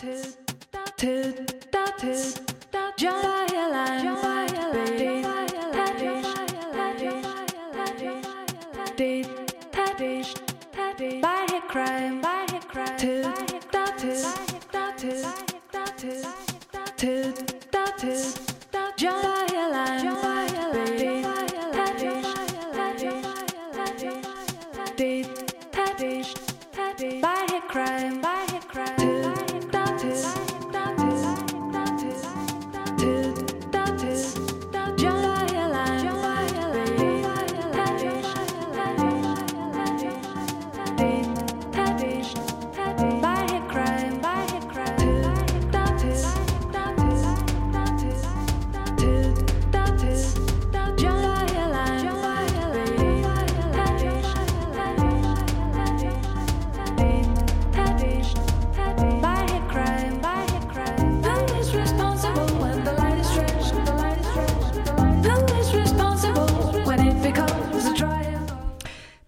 Titt titt titt. tut.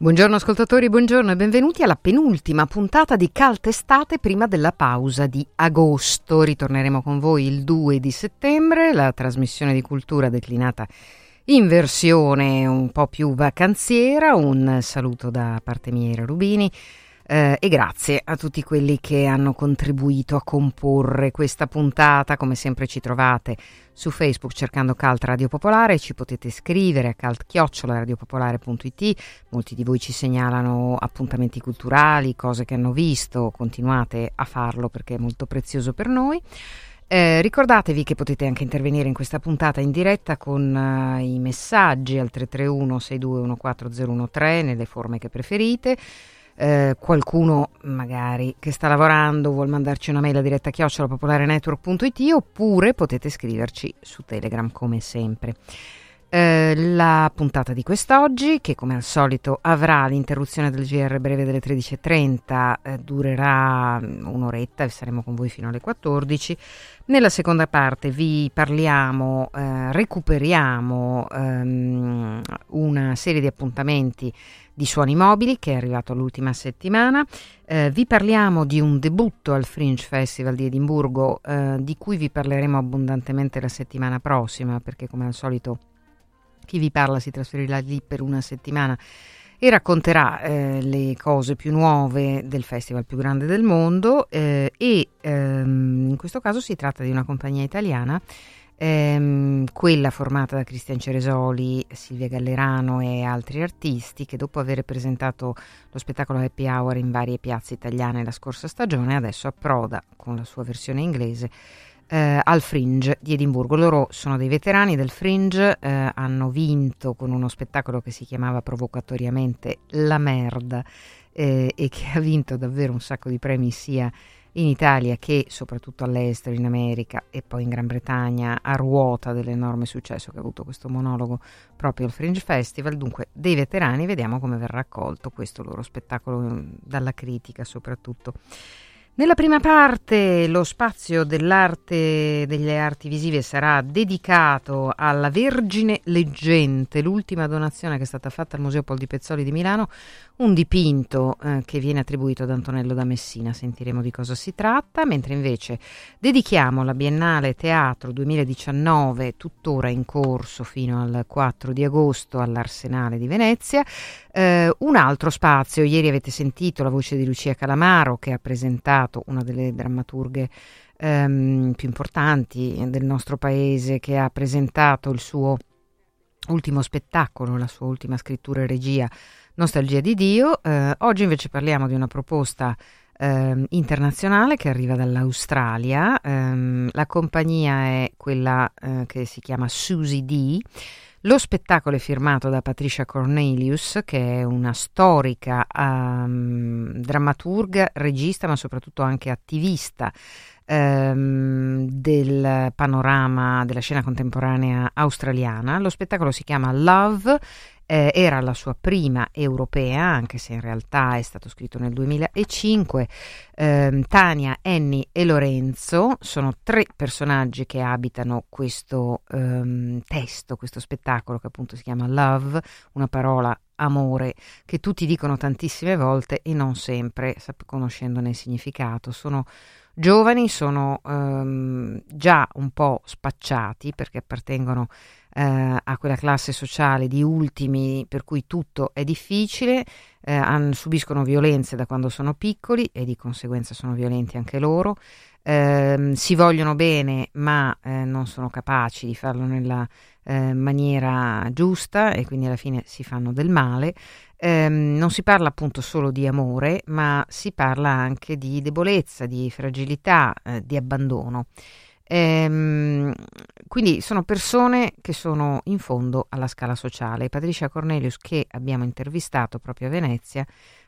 Buongiorno ascoltatori, buongiorno e benvenuti alla penultima puntata di Caltestate prima della pausa di agosto. Ritorneremo con voi il 2 di settembre, la trasmissione di cultura declinata in versione un po' più vacanziera. Un saluto da parte mia, Rubini. Eh, e grazie a tutti quelli che hanno contribuito a comporre questa puntata. Come sempre ci trovate su Facebook cercando Calt Radio Popolare, ci potete scrivere a calt-radiopopolare.it. Molti di voi ci segnalano appuntamenti culturali, cose che hanno visto, continuate a farlo perché è molto prezioso per noi. Eh, ricordatevi che potete anche intervenire in questa puntata in diretta con uh, i messaggi al 331 6214013 nelle forme che preferite. Eh, qualcuno magari che sta lavorando vuol mandarci una mail a diretta chiocciolapopolarenetwork.it oppure potete scriverci su Telegram come sempre. Eh, la puntata di quest'oggi, che come al solito avrà l'interruzione del GR breve delle 13.30, eh, durerà mm, un'oretta e saremo con voi fino alle 14. Nella seconda parte vi parliamo, eh, recuperiamo ehm, una serie di appuntamenti di Suoni Mobili che è arrivato l'ultima settimana. Eh, vi parliamo di un debutto al Fringe Festival di Edimburgo eh, di cui vi parleremo abbondantemente la settimana prossima perché come al solito chi vi parla si trasferirà lì per una settimana e racconterà eh, le cose più nuove del festival più grande del mondo eh, e ehm, in questo caso si tratta di una compagnia italiana ehm, quella formata da Cristian Ceresoli, Silvia Gallerano e altri artisti che dopo aver presentato lo spettacolo Happy Hour in varie piazze italiane la scorsa stagione adesso approda con la sua versione inglese eh, al Fringe di Edimburgo. Loro sono dei veterani del Fringe, eh, hanno vinto con uno spettacolo che si chiamava provocatoriamente La Merda eh, e che ha vinto davvero un sacco di premi sia in Italia che soprattutto all'estero, in America e poi in Gran Bretagna, a ruota dell'enorme successo che ha avuto questo monologo proprio al Fringe Festival. Dunque, dei veterani, vediamo come verrà accolto questo loro spettacolo mm, dalla critica soprattutto. Nella prima parte lo spazio dell'arte delle arti visive sarà dedicato alla Vergine Leggente, l'ultima donazione che è stata fatta al Museo Pol di Pezzoli di Milano, un dipinto eh, che viene attribuito ad Antonello da Messina, sentiremo di cosa si tratta, mentre invece dedichiamo la Biennale Teatro 2019, tuttora in corso fino al 4 di agosto all'Arsenale di Venezia, eh, un altro spazio, ieri avete sentito la voce di Lucia Calamaro che ha presentato una delle drammaturghe ehm, più importanti del nostro paese, che ha presentato il suo ultimo spettacolo, la sua ultima scrittura e regia, Nostalgia di Dio. Eh, oggi invece parliamo di una proposta eh, internazionale che arriva dall'Australia. Eh, la compagnia è quella eh, che si chiama Susie D lo spettacolo è firmato da Patricia Cornelius, che è una storica um, drammaturga, regista, ma soprattutto anche attivista um, del panorama della scena contemporanea australiana. Lo spettacolo si chiama Love eh, era la sua prima europea, anche se in realtà è stato scritto nel 2005. Eh, Tania, Annie e Lorenzo sono tre personaggi che abitano questo ehm, testo, questo spettacolo che appunto si chiama Love, una parola amore, che tutti dicono tantissime volte e non sempre conoscendone il significato. Sono giovani, sono ehm, già un po' spacciati perché appartengono eh, a quella classe sociale di ultimi per cui tutto è difficile, eh, han, subiscono violenze da quando sono piccoli e di conseguenza sono violenti anche loro, eh, si vogliono bene ma eh, non sono capaci di farlo nella eh, maniera giusta e quindi alla fine si fanno del male. Eh, non si parla appunto solo di amore, ma si parla anche di debolezza, di fragilità, eh, di abbandono. Ehm, quindi sono persone che sono in fondo alla scala sociale. Patricia Cornelius, che abbiamo intervistato proprio a Venezia,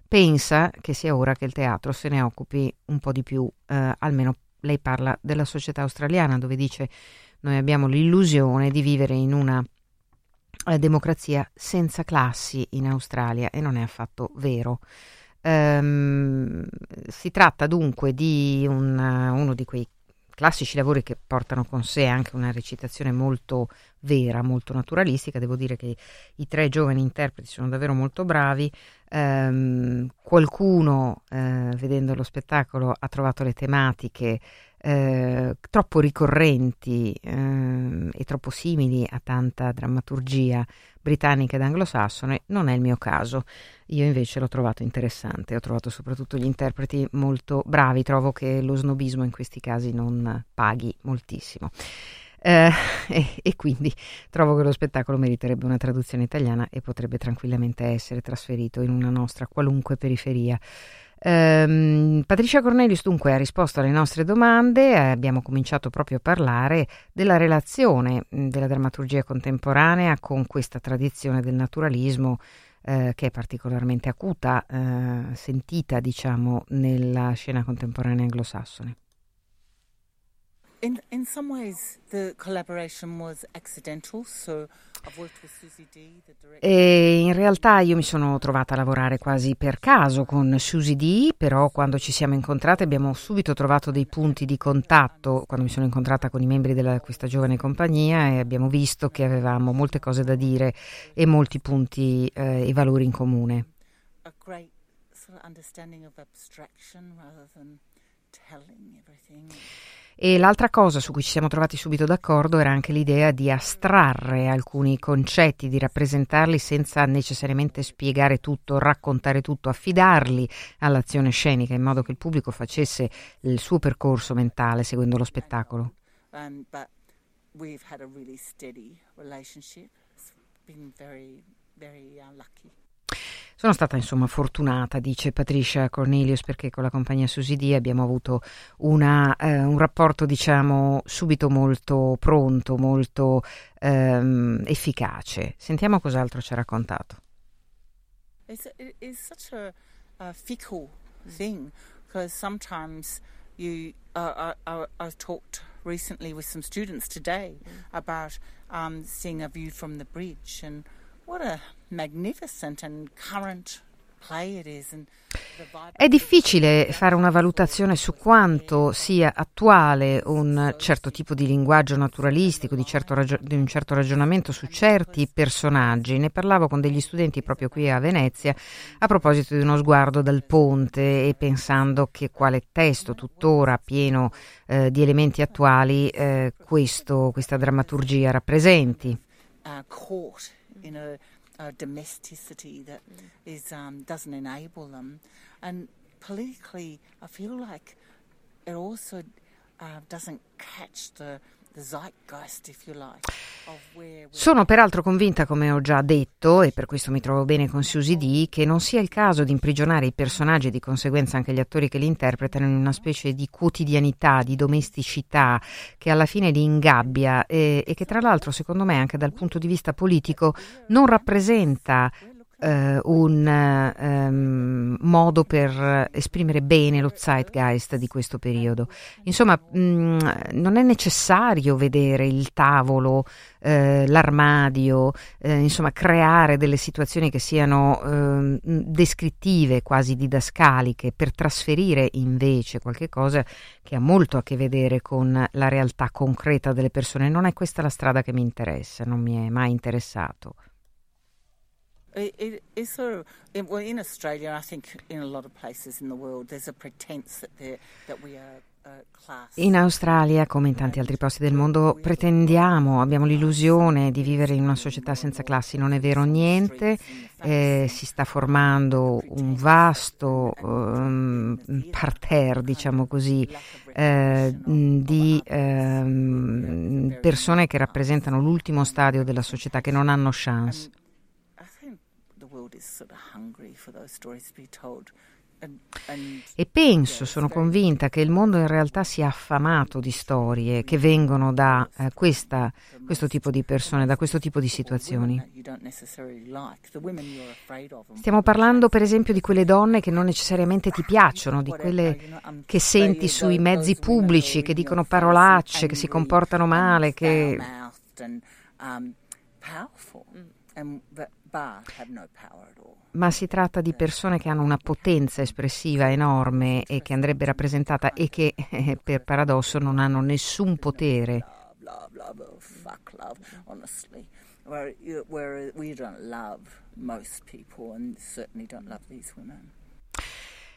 pensa che sia ora che il teatro se ne occupi un po' di più, eh, almeno lei parla della società australiana dove dice noi abbiamo l'illusione di vivere in una eh, democrazia senza classi in Australia e non è affatto vero. Um, si tratta dunque di un, uno di quei classici lavori che portano con sé anche una recitazione molto vera, molto naturalistica. Devo dire che i tre giovani interpreti sono davvero molto bravi. Um, qualcuno, eh, vedendo lo spettacolo, ha trovato le tematiche eh, troppo ricorrenti eh, e troppo simili a tanta drammaturgia britannica ed anglosassone, non è il mio caso. Io invece l'ho trovato interessante, ho trovato soprattutto gli interpreti molto bravi, trovo che lo snobismo in questi casi non paghi moltissimo. Eh, e, e, quindi trovo che lo spettacolo meriterebbe una traduzione italiana e potrebbe tranquillamente essere trasferito in una nostra qualunque periferia Um, Patricia Cornelius dunque ha risposto alle nostre domande, abbiamo cominciato proprio a parlare della relazione della drammaturgia contemporanea con questa tradizione del naturalismo eh, che è particolarmente acuta, eh, sentita diciamo nella scena contemporanea anglosassone. In, in some ways the collaboration was accidental, so e in realtà io mi sono trovata a lavorare quasi per caso con Susie D, però quando ci siamo incontrate abbiamo subito trovato dei punti di contatto, quando mi sono incontrata con i membri di questa giovane compagnia e abbiamo visto che avevamo molte cose da dire e molti punti eh, e valori in comune. A great sort of understanding of abstraction rather than telling everything. E l'altra cosa su cui ci siamo trovati subito d'accordo era anche l'idea di astrarre alcuni concetti, di rappresentarli senza necessariamente spiegare tutto, raccontare tutto, affidarli all'azione scenica in modo che il pubblico facesse il suo percorso mentale seguendo lo spettacolo. Um, we've had a really steady relationship. It's been very, very uh. Sono stata insomma fortunata, dice Patricia Cornelius, perché con la compagnia Susi D abbiamo avuto una, eh, un rapporto diciamo subito molto pronto, molto ehm, efficace. Sentiamo cos'altro ci ha raccontato. It's, it's such a, a fickle thing because sometimes you I, I, I talked recently with some students today mm. about um, seeing a view from the bridge and what a È difficile fare una valutazione su quanto sia attuale un certo tipo di linguaggio naturalistico, di, certo ragio- di, un certo ragionamento su certi personaggi. Ne parlavo con degli studenti proprio qui a Venezia a proposito di uno sguardo dal ponte e pensando che quale testo tuttora pieno eh, di elementi attuali eh, questo, questa drammaturgia rappresenti. Uh, in a, a domesticity that mm. is, um, doesn't enable them. And politically, I feel like it also uh, doesn't catch the Sono peraltro convinta, come ho già detto, e per questo mi trovo bene con Susie D, che non sia il caso di imprigionare i personaggi e di conseguenza anche gli attori che li interpretano in una specie di quotidianità, di domesticità che alla fine li ingabbia e, e che tra l'altro secondo me anche dal punto di vista politico non rappresenta eh, un um, modo per esprimere bene lo zeitgeist di questo periodo. Insomma, mh, mm, non è necessario vedere il tavolo, eh, l'armadio, eh, insomma, creare delle situazioni che siano ehm, descrittive, quasi didascaliche, per trasferire invece qualche cosa che ha molto a che vedere con la realtà concreta delle persone. Non è questa la strada che mi interessa, non mi è mai interessato. It, it, sort of it, well in Australia. I think in a lot of places in the world, there's a pretense that that we are. In Australia, come in tanti altri posti del mondo, pretendiamo, abbiamo l'illusione di vivere in una società senza classi. Non è vero niente, eh, si sta formando un vasto um, parterre, diciamo così, eh, di eh, persone che rappresentano l'ultimo stadio della società, che non hanno chance. E penso, sono convinta che il mondo in realtà sia affamato di storie che vengono da eh, questa, questo tipo di persone, da questo tipo di situazioni. Stiamo parlando per esempio di quelle donne che non necessariamente ti piacciono, di quelle che senti sui mezzi pubblici, che dicono parolacce, che si comportano male, che... Ma si tratta di persone che hanno una potenza espressiva enorme e che andrebbe rappresentata e che eh, per paradosso non hanno nessun potere.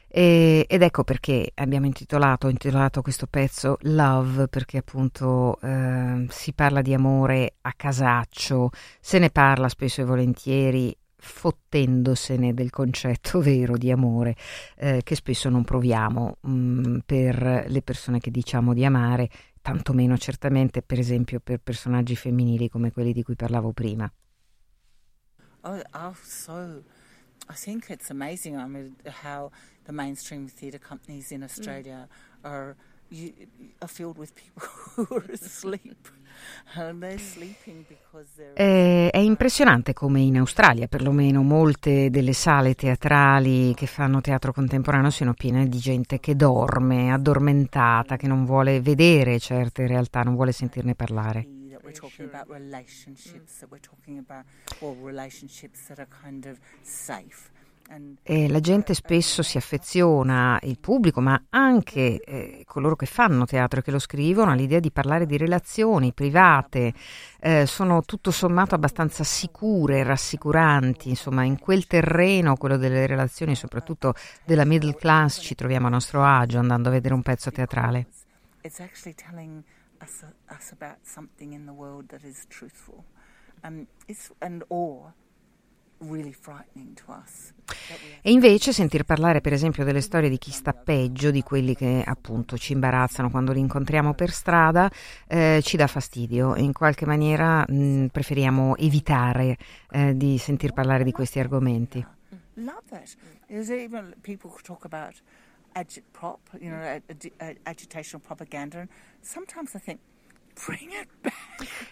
E, ed ecco perché abbiamo intitolato, intitolato, questo pezzo Love, perché appunto eh, si parla di amore a casaccio, se ne parla spesso e volentieri fottendosene del concetto vero di amore eh, che spesso non proviamo mh, mm, per le persone che diciamo di amare, tantomeno certamente per esempio per personaggi femminili come quelli di cui parlavo prima. Oh, oh so I think it's amazing I mean, how the mainstream theatre companies in Australia mm. are, you, are filled with people who are asleep. È, è, impressionante come in Australia, perlomeno, molte delle sale teatrali che fanno teatro contemporaneo siano piene di gente che dorme, addormentata, che non vuole vedere certe realtà, non vuole sentirne parlare. We're talking about relationships, that we're talking about, well, relationships that are kind of safe. E la gente spesso si affeziona, il pubblico, ma anche eh, coloro che fanno teatro e che lo scrivono, all'idea di parlare di relazioni private. Eh, sono tutto sommato abbastanza sicure, rassicuranti, insomma, in quel terreno, quello delle relazioni, soprattutto della middle class, ci troviamo a nostro agio andando a vedere un pezzo teatrale. It's actually telling us, us about something in the world that is truthful. Um, and or e invece sentir parlare per esempio delle storie di chi sta peggio, di quelli che appunto ci imbarazzano quando li incontriamo per strada, eh, ci dà fastidio. In qualche maniera mh, preferiamo evitare eh, di sentir parlare di questi argomenti. Love it. Even people talk about agitprop, you know, agitational propaganda. And Sometimes I think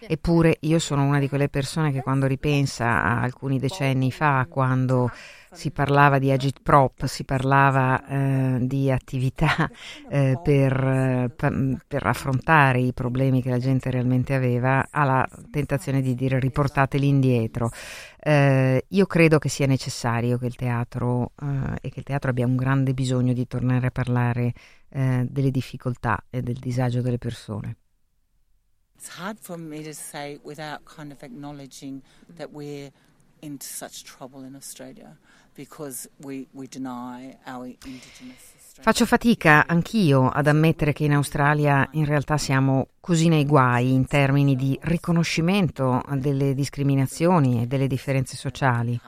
Eppure io sono una di quelle persone che quando ripensa a alcuni decenni fa, quando si parlava di agitprop, si parlava eh, di attività eh, per, per, affrontare i problemi che la gente realmente aveva, ha la tentazione di dire riportateli indietro. Eh, io credo che sia necessario che il teatro eh, e che il teatro abbia un grande bisogno di tornare a parlare eh, delle difficoltà e del disagio delle persone. It's hard for me to say without kind of acknowledging that we're in such trouble in Australia because we, we deny our indigenous Faccio fatica anch'io ad ammettere che in Australia in realtà siamo così nei guai in termini di riconoscimento delle discriminazioni e delle differenze sociali.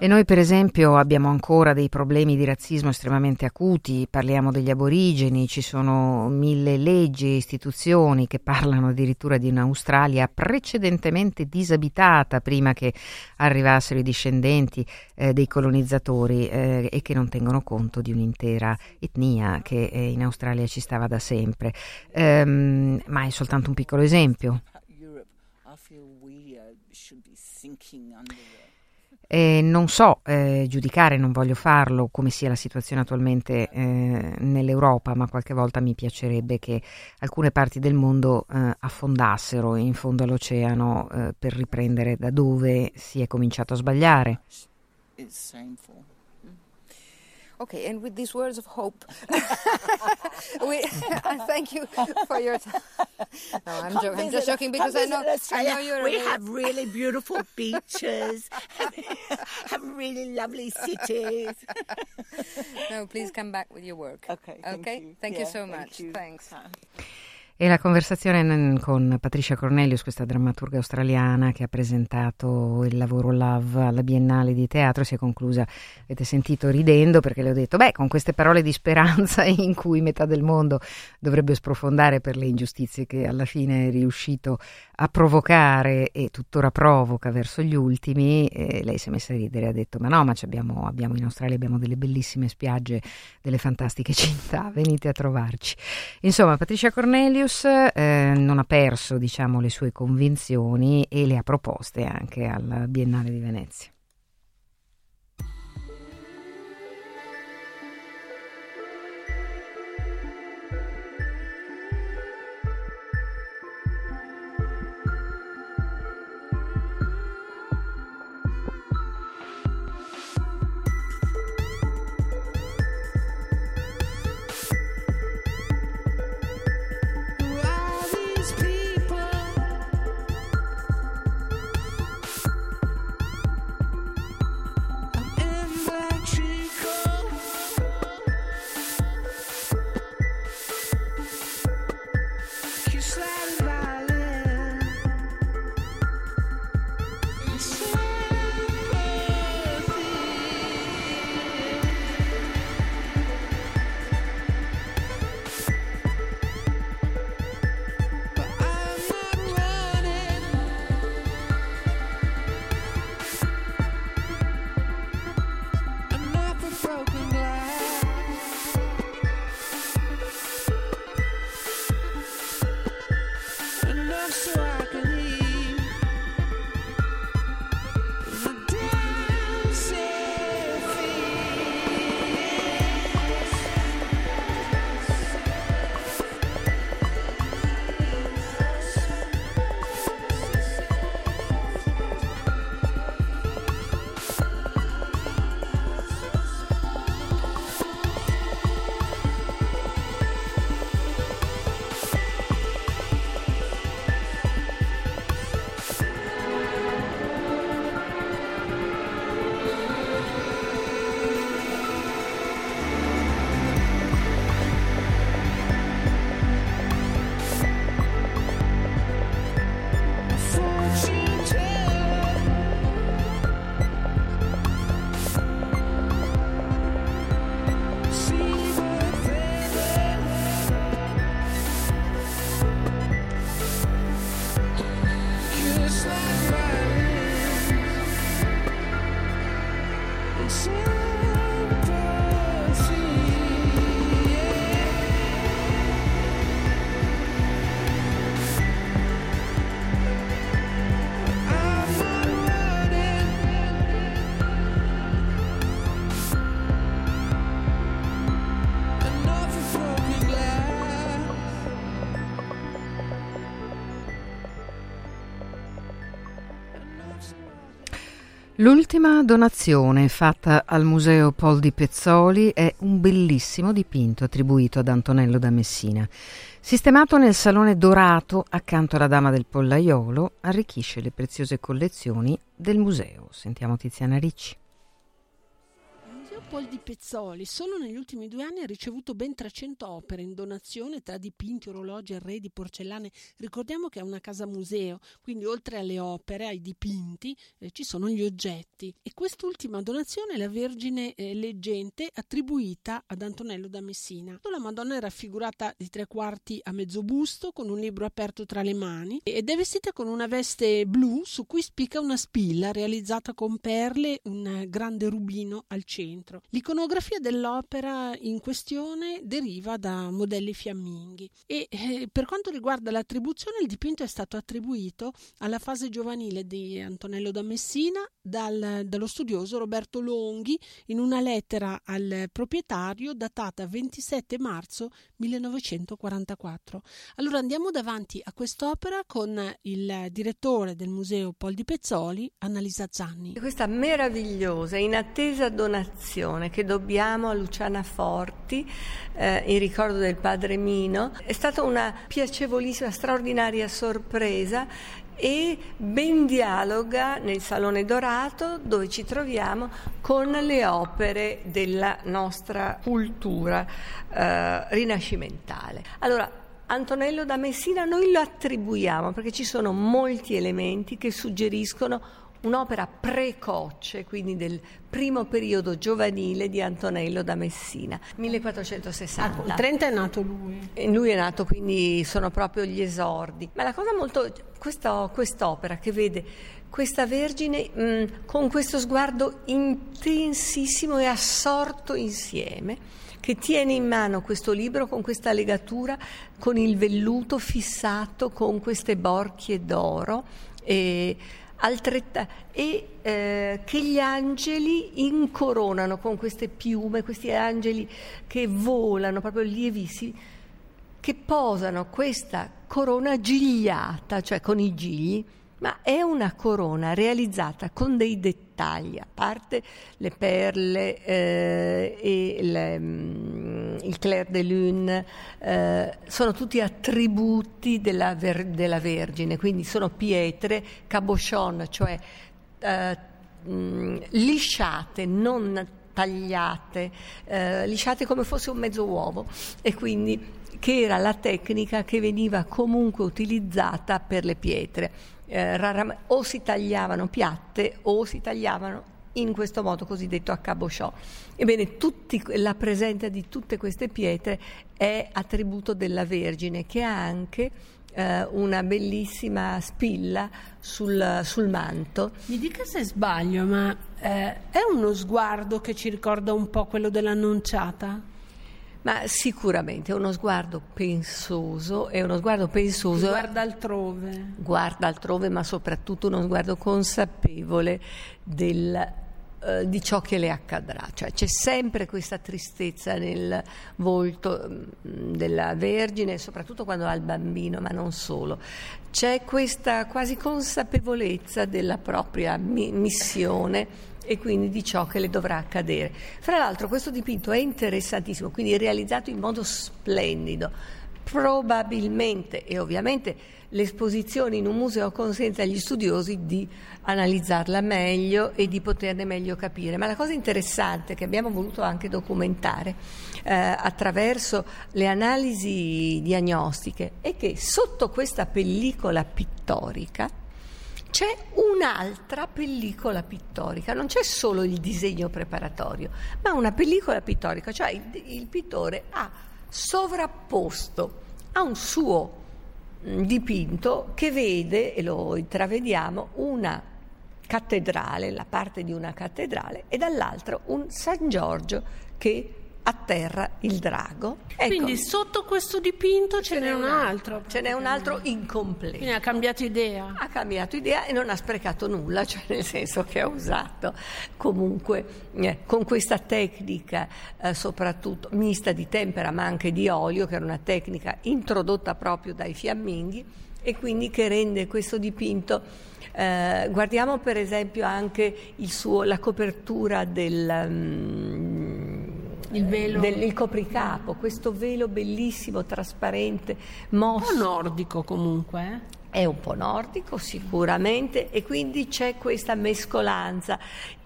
E noi per esempio abbiamo ancora dei problemi di razzismo estremamente acuti, parliamo degli aborigeni, ci sono mille leggi e istituzioni che parlano addirittura di un'Australia precedentemente disabitata prima che arrivassero i discendenti eh, dei colonizzatori eh, e che non tengono conto di un'intera etnia che eh, in Australia ci stava da sempre. Um, ma è soltanto un piccolo esempio. Europe, Eh, non so eh, giudicare, non voglio farlo, come sia la situazione attualmente eh, nell'Europa, ma qualche volta mi piacerebbe che alcune parti del mondo eh, affondassero in fondo all'oceano eh, per riprendere da dove si è cominciato a sbagliare. Okay, and with these words of hope, we, thank you for your time. No, I'm, I'm just joking because I know, I know you're. We have really beautiful beaches, have really lovely cities. no, please come back with your work. Okay. Thank okay. You. Thank yeah, you so much. Thank. Thanks. E la conversazione con Patricia Cornelius, questa drammaturga australiana che ha presentato il lavoro Love alla Biennale di Teatro, si è conclusa, avete sentito, ridendo perché le ho detto, beh, con queste parole di speranza in cui metà del mondo dovrebbe sprofondare per le ingiustizie che alla fine è riuscito a provocare e tuttora provoca verso gli ultimi, lei si è messa a ridere e ha detto, ma no, ma abbiamo, abbiamo in Australia abbiamo delle bellissime spiagge, delle fantastiche città, venite a trovarci. Insomma, Patricia Cornelius eh, non ha perso diciamo, le sue convinzioni e le ha proposte anche alla Biennale di Venezia. L'ultima donazione fatta al Museo Pol di Pezzoli è un bellissimo dipinto attribuito ad Antonello da Messina. Sistemato nel salone dorato accanto alla Dama del Pollaiolo, arricchisce le preziose collezioni del museo. Sentiamo Tiziana Ricci. Paul di Pezzoli solo negli ultimi due anni ha ricevuto ben 300 opere in donazione tra dipinti, orologi, arredi, porcellane. Ricordiamo che è una casa museo, quindi oltre alle opere, ai dipinti, eh, ci sono gli oggetti. E quest'ultima donazione è la Vergine eh, Leggente attribuita ad Antonello da Messina. La Madonna è raffigurata di tre quarti a mezzo busto con un libro aperto tra le mani ed è vestita con una veste blu su cui spicca una spilla realizzata con perle, un grande rubino al centro. L'iconografia dell'opera in questione deriva da modelli fiamminghi e eh, per quanto riguarda l'attribuzione il dipinto è stato attribuito alla fase giovanile di Antonello da Messina dal, dallo studioso Roberto Longhi in una lettera al proprietario datata 27 marzo 1944. Allora andiamo davanti a quest'opera con il direttore del museo Pol di Pezzoli, Annalisa Zanni. Questa meravigliosa, inattesa donazione edizione che dobbiamo a Luciana Forti eh, in ricordo del padre Mino. È stata una piacevolissima, straordinaria sorpresa e ben dialoga nel Salone Dorato dove ci troviamo con le opere della nostra cultura eh, rinascimentale. Allora, Antonello da Messina noi lo attribuiamo perché ci sono molti elementi che suggeriscono un'opera precoce, quindi del primo periodo giovanile di Antonello da Messina, 1460. Ah, 30 è nato lui. E lui è nato, quindi sono proprio gli esordi. Ma la cosa molto... Questa, quest'opera che vede questa Vergine mh, mm, con questo sguardo intensissimo e assorto insieme, che tiene in mano questo libro con questa legatura, con il velluto fissato, con queste borchie d'oro. E, Altretta- e eh, che gli angeli incoronano con queste piume, questi angeli che volano proprio lievissimi, che posano questa corona gigliata, cioè con i gigli, ma è una corona realizzata con dei dettagli, a parte le perle eh, e le, mm, il clair de lune, eh, sono tutti attributi della, ver- della, Vergine, quindi sono pietre, cabochon, cioè eh, mm, lisciate, non tagliate, eh, lisciate come fosse un mezzo uovo e quindi che era la tecnica che veniva comunque utilizzata per le pietre eh, raram- o si tagliavano piatte o si tagliavano in questo modo cosiddetto a cabochon. Ebbene, tutti, la presenza di tutte queste pietre è attributo della Vergine che ha anche eh, una bellissima spilla sul, sul, manto. Mi dica se sbaglio, ma eh, è uno sguardo che ci ricorda un po' quello dell'annunciata? Ma sicuramente è uno sguardo pensoso, è uno sguardo pensoso. Guarda altrove. Guarda altrove, ma soprattutto uno sguardo consapevole del, eh, di ciò che le accadrà. Cioè, c'è sempre questa tristezza nel volto mm, della Vergine, soprattutto quando ha il bambino, ma non solo. C'è questa quasi consapevolezza della propria mi- missione e quindi di ciò che le dovrà accadere. Fra l'altro questo dipinto è interessantissimo, quindi è realizzato in modo splendido. Probabilmente e ovviamente l'esposizione in un museo consente agli studiosi di analizzarla meglio e di poterne meglio capire. Ma la cosa interessante che abbiamo voluto anche documentare eh, attraverso le analisi diagnostiche è che sotto questa pellicola pittorica c'è un'altra pellicola pittorica, non c'è solo il disegno preparatorio, ma una pellicola pittorica, cioè il, il pittore ha sovrapposto a un suo dipinto che vede, e lo intravediamo, una cattedrale, la parte di una cattedrale, e dall'altro un San Giorgio che atterra il drago. Ecco, Quindi sotto questo dipinto ce, ce n'è un altro. Ce n'è un altro incompleto. Quindi ha cambiato idea. Ha cambiato idea e non ha sprecato nulla, cioè nel senso che ha usato comunque eh, con questa tecnica eh, soprattutto mista di tempera ma anche di olio, che era una tecnica introdotta proprio dai fiamminghi e quindi che rende questo dipinto eh, guardiamo per esempio anche suo, la copertura del, um, il velo. Del, il copricapo, questo velo bellissimo, trasparente, mosso. Un po' nordico comunque. Eh? È un po' nordico sicuramente e quindi c'è questa mescolanza.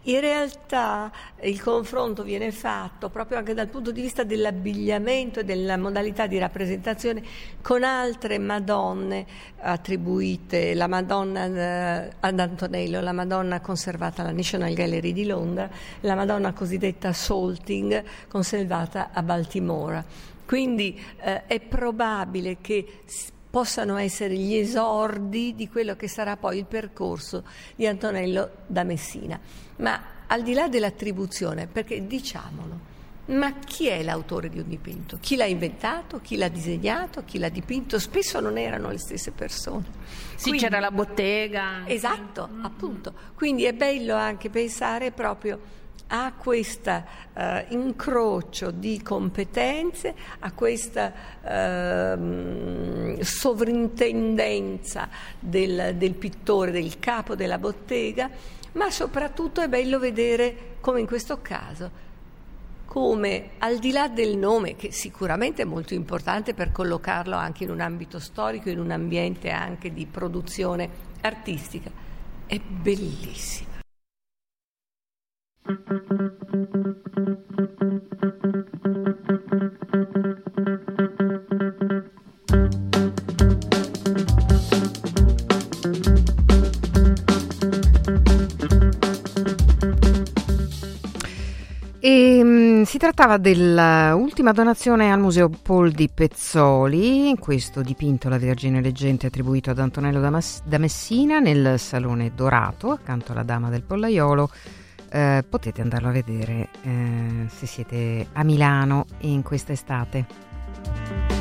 In realtà il confronto viene fatto proprio anche dal punto di vista dell'abbigliamento e della modalità di rappresentazione con altre Madonne attribuite, la Madonna eh, ad Antonello, la Madonna conservata alla National Gallery di Londra, la Madonna cosiddetta Salting conservata a Baltimora. Quindi eh, è probabile che possano essere gli esordi di quello che sarà poi il percorso di Antonello da Messina. Ma al di là dell'attribuzione, perché diciamolo, ma chi è l'autore di un dipinto? Chi l'ha inventato? Chi l'ha disegnato? Chi l'ha dipinto? Spesso non erano le stesse persone. Sì, Quindi, c'era la bottega. Esatto, mm-hmm. appunto. Quindi è bello anche pensare proprio a questo eh, incrocio di competenze, a questa eh, sovrintendenza del, del pittore, del capo della bottega, ma soprattutto è bello vedere, come in questo caso, come al di là del nome, che sicuramente è molto importante per collocarlo anche in un ambito storico, in un ambiente anche di produzione artistica, è bellissima. E, mh, si trattava dell'ultima donazione al Museo Paul di Pezzoli, questo dipinto La Vergine Leggente attribuito ad Antonello da, Mas- da Messina nel Salone Dorato, accanto alla Dama del Pollaiolo. Eh, potete andarlo a vedere eh, se siete a Milano in questa estate.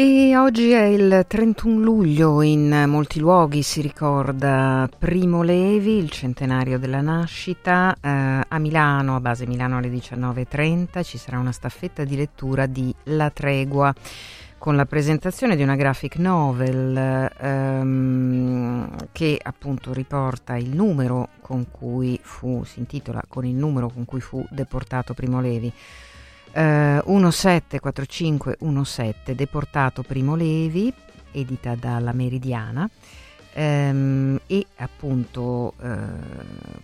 E oggi è il 31 luglio, in molti luoghi si ricorda Primo Levi, il centenario della nascita, eh, a Milano, a base Milano alle 19.30, ci sarà una staffetta di lettura di La Tregua con la presentazione di una graphic novel ehm, che appunto riporta il numero con cui fu, si intitola con il numero con cui fu deportato Primo Levi eh, 174517 Deportato Primo Levi, edita dalla Meridiana. Ehm, e appunto eh,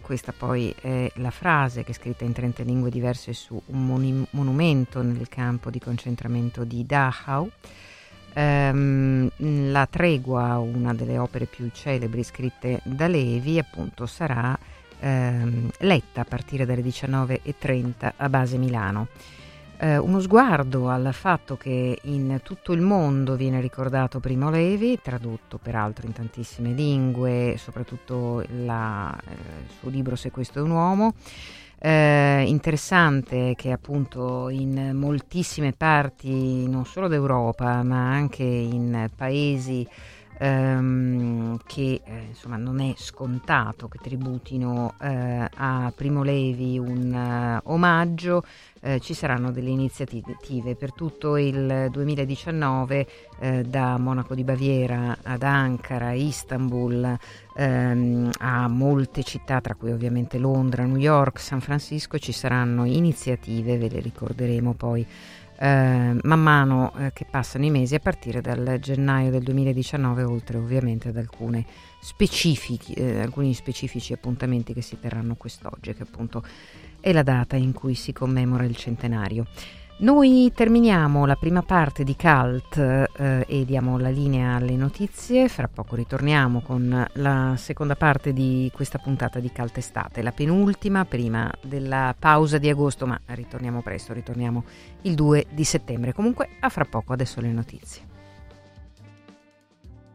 questa poi è la frase che è scritta in 30 lingue diverse su un moni- monumento nel campo di concentramento di Dachau. Ehm, la tregua, una delle opere più celebri scritte da Levi, appunto sarà ehm, letta a partire dalle 19.30 a base Milano eh, uno sguardo al fatto che in tutto il mondo viene ricordato Primo Levi, tradotto peraltro in tantissime lingue, soprattutto la, eh, il suo libro Se questo è un uomo. Eh, interessante che appunto in moltissime parti non solo d'Europa ma anche in paesi ehm, che eh, insomma non è scontato che tributino eh, a Primo Levi un uh, omaggio eh, ci saranno delle iniziative per tutto il 2019 eh, da Monaco di Baviera ad Ankara, Istanbul, ehm, a molte città, tra cui ovviamente Londra, New York, San Francisco, ci saranno iniziative, ve le ricorderemo poi. Eh, man mano eh, che passano i mesi a partire dal gennaio del 2019 oltre ovviamente ad alcune specifici, eh, alcuni specifici appuntamenti che si terranno quest'oggi che appunto è la data in cui si commemora il centenario. Noi terminiamo la prima parte di Cult eh, e diamo la linea alle notizie, fra poco ritorniamo con la seconda parte di questa puntata di Cult Estate, la penultima prima della pausa di agosto, ma ritorniamo presto, ritorniamo il 2 di settembre. Comunque a fra poco, adesso le notizie.